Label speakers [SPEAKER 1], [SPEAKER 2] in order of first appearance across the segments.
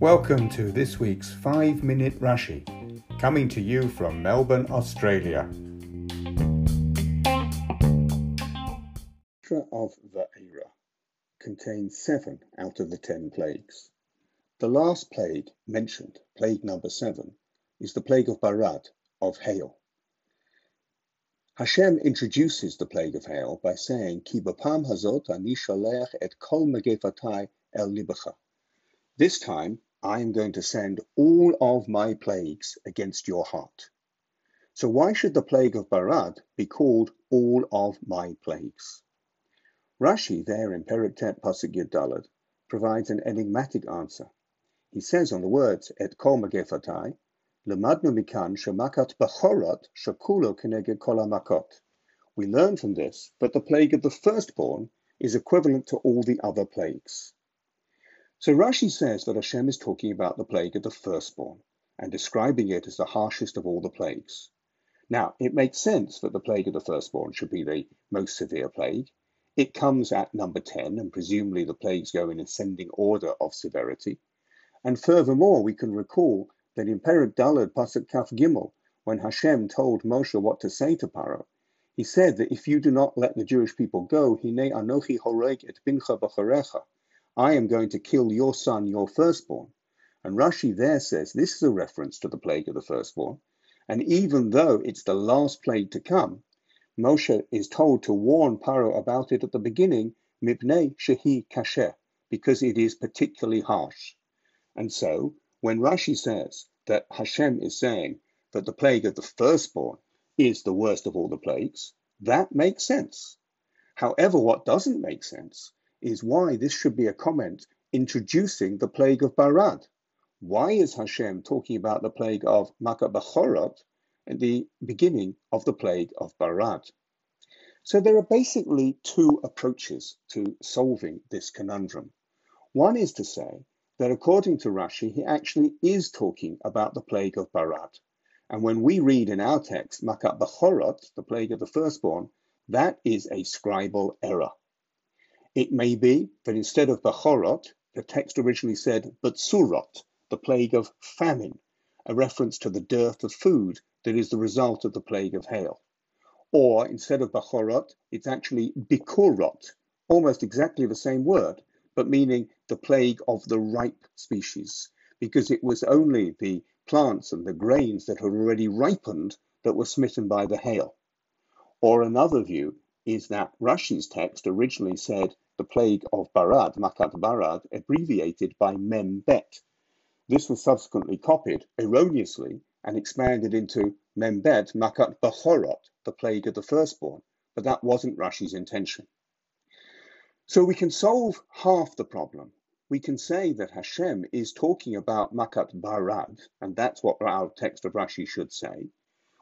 [SPEAKER 1] Welcome to this week's 5 Minute Rashi, coming to you from Melbourne, Australia.
[SPEAKER 2] of Va'era contains seven out of the ten plagues. The last plague mentioned, plague number seven, is the plague of Barad, of hail. Hashem introduces the plague of hail by saying, Ki bapam hazot ani sholech et kol megefatai el libacha. This time I am going to send all of my plagues against your heart. So why should the plague of Barad be called all of my plagues? Rashi there in Perek Tet Pasuk Yud provides an enigmatic answer. He says on the words et kol magefatai, lemadnu mikan shemakat bachorot shakulo keneged kol makot. We learn from this that the plague of the firstborn is equivalent to all the other plagues. So Rashi says that Hashem is talking about the plague of the firstborn and describing it as the harshest of all the plagues. Now, it makes sense that the plague of the firstborn should be the most severe plague. It comes at number 10, and presumably the plagues go in ascending order of severity. And furthermore, we can recall that in Perek Dalet Pasuk Kaf Gimel, when Hashem told Moshe what to say to Paro, he said that if you do not let the Jewish people go, Hine Anochi Horeg et Bincha Bacharecha, I am going to kill your son, your firstborn. And Rashi there says this is a reference to the plague of the firstborn. And even though it's the last plague to come, Moshe is told to warn Paro about it at the beginning, mipnei shehi kasher, because it is particularly harsh. And so, when Rashi says that Hashem is saying that the plague of the firstborn is the worst of all the plagues, that makes sense. However, what doesn't make sense is why this should be a comment introducing the plague of Barad. Why is Hashem talking about the plague of Makat Bachorot at the beginning of the plague of Barad? So there are basically two approaches to solving this conundrum. One is to say that according to Rashi, he actually is talking about the plague of Barad. And when we read in our text, Makat Bachorot, the plague of the firstborn, that is a scribal error. It may be that instead of Bachorot, the text originally said Batsurot, the plague of famine, a reference to the dearth of food that is the result of the plague of hail. Or instead of Bachorot, it's actually Bikurot, almost exactly the same word, but meaning the plague of the ripe species, because it was only the plants and the grains that had already ripened that were smitten by the hail. Or another view is that Rashi's text originally said the plague of Barad, Makat Barad, abbreviated by Mem Bet. This was subsequently copied erroneously and expanded into Mem Bet Makat Bachorot, the plague of the firstborn, but that wasn't Rashi's intention. So we can solve half the problem. We can say that Hashem is talking about Makat Barad, and that's what our text of Rashi should say,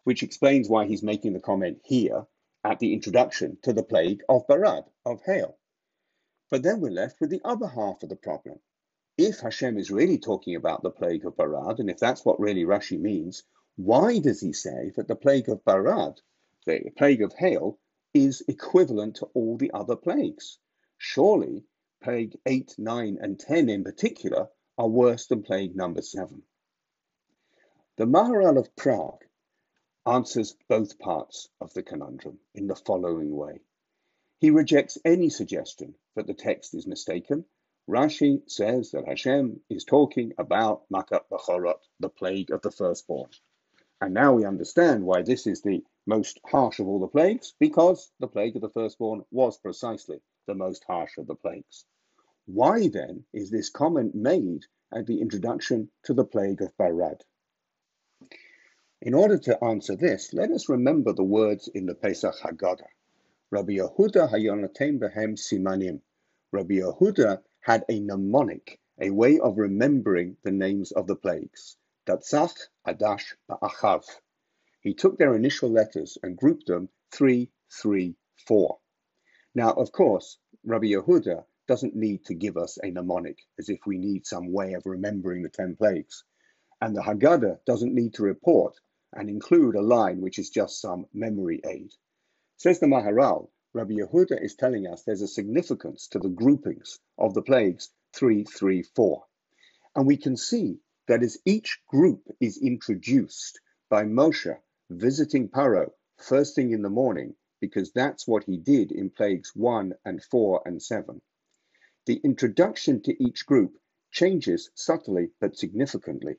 [SPEAKER 2] which explains why he's making the comment here at the introduction to the plague of Barad, of hail. But then we're left with the other half of the problem. If Hashem is really talking about the plague of Barad, and if that's what really Rashi means, why does he say that the plague of Barad, the plague of hail, is equivalent to all the other plagues? Surely, plague 8, 9, and 10 in particular are worse than plague number 7. The Maharal of Prague answers both parts of the conundrum in the following way. He rejects any suggestion that the text is mistaken. Rashi says that Hashem is talking about Makat Bachorot, the plague of the firstborn. And now we understand why this is the most harsh of all the plagues, because the plague of the firstborn was precisely the most harsh of the plagues. Why then is this comment made at the introduction to the plague of Barad? In order to answer this, let us remember the words in the Pesach Haggadah. Rabbi Yehuda hayonatem behem simanim. Rabbi Yehuda had a mnemonic, a way of remembering the names of the plagues. Datzach, Adash, Ba'achav. He took their initial letters and grouped them three, three, four. Now, of course, Rabbi Yehuda doesn't need to give us a mnemonic as if we need some way of remembering the ten plagues. And the Haggadah doesn't need to report and include a line which is just some memory aid. Says the Maharal, Rabbi Yehuda is telling us there's a significance to the groupings of the plagues 3, 3, 4. And we can see that as each group is introduced by Moshe visiting Paro first thing in the morning, because that's what he did in plagues 1 and 4 and 7, the introduction to each group changes subtly but significantly.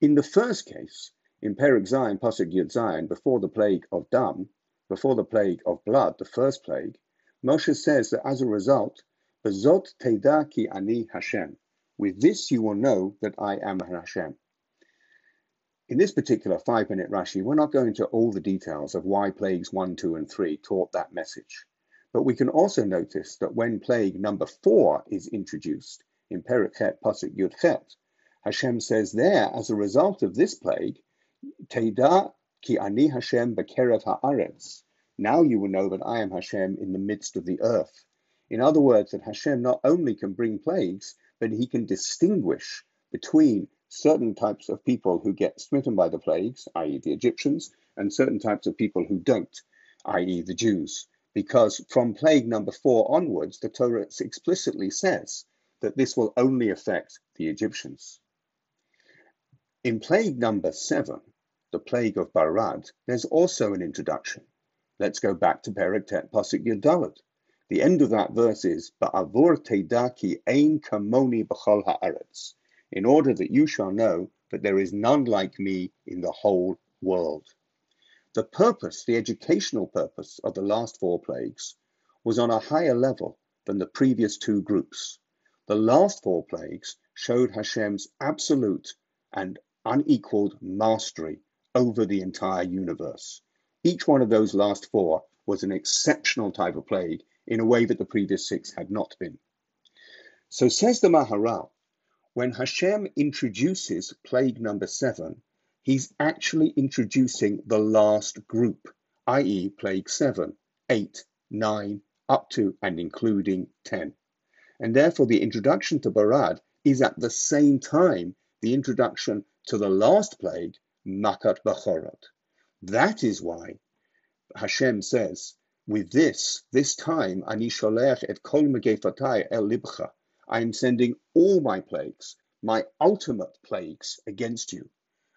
[SPEAKER 2] In the first case, in Perek Zayin, Pasuk Yud Zayin, before the plague of Dam, before the plague of blood, the first plague, Moshe says that as a result, Bezot Teda ki ani Hashem. With this you will know that I am Hashem. In this particular five minute Rashi, we're not going into all the details of why plagues 1, 2, and 3 taught that message. But we can also notice that when plague number 4 is introduced in Perek Chet Pasuk Yud Chet, Hashem says there, as a result of this plague, Teda Ki ani Hashem bekerev haaretz. Now you will know that I am Hashem in the midst of the earth. In other words, that Hashem not only can bring plagues, but he can distinguish between certain types of people who get smitten by the plagues, i.e., the Egyptians, and certain types of people who don't, i.e., the Jews. Because from plague number four onwards, the Torah explicitly says that this will only affect the Egyptians. In plague number seven, the plague of Barad, there's also an introduction. Let's go back to Perek Tet Pasuk Yud Dalet. The end of that verse is Ba'avur Teidaki Ein Kamoni B'chol Haaretz, in order that you shall know that there is none like me in the whole world. The purpose, the educational purpose of the last four plagues was on a higher level than the previous two groups. The last four plagues showed Hashem's absolute and unequaled mastery over the entire universe. Each one of those last four was an exceptional type of plague in a way that the previous six had not been. So says the Maharal, when Hashem introduces plague number seven, he's actually introducing the last group, i.e., plague seven, eight, nine, up to and including 10. And therefore, the introduction to Barad is at the same time the introduction to the last plague, Makat Bachorot. That is why Hashem says, with this, this time, Ani sholech et kol megefatai el libcha. I am sending all my plagues, my ultimate plagues, against you.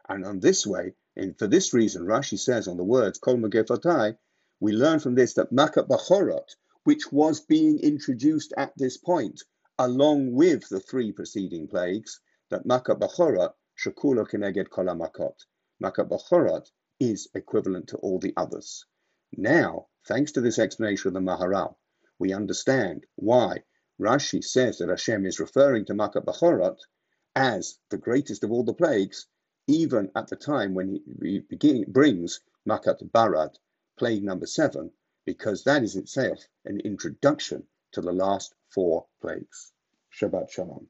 [SPEAKER 2] And on this way, and for this reason, Rashi says on the words kol megefatai, we learn from this that Makat Bachorot, which was being introduced at this point, along with the three preceding plagues, that Makat Bachorot Shakula Keneged Kolamakot. Makat Bachorot is equivalent to all the others. Now, thanks to this explanation of the Maharal, we understand why Rashi says that Hashem is referring to Makat Bachorot as the greatest of all the plagues, even at the time when he begin, brings Makat Barad, plague number seven, because that is itself an introduction to the last four plagues. Shabbat Shalom.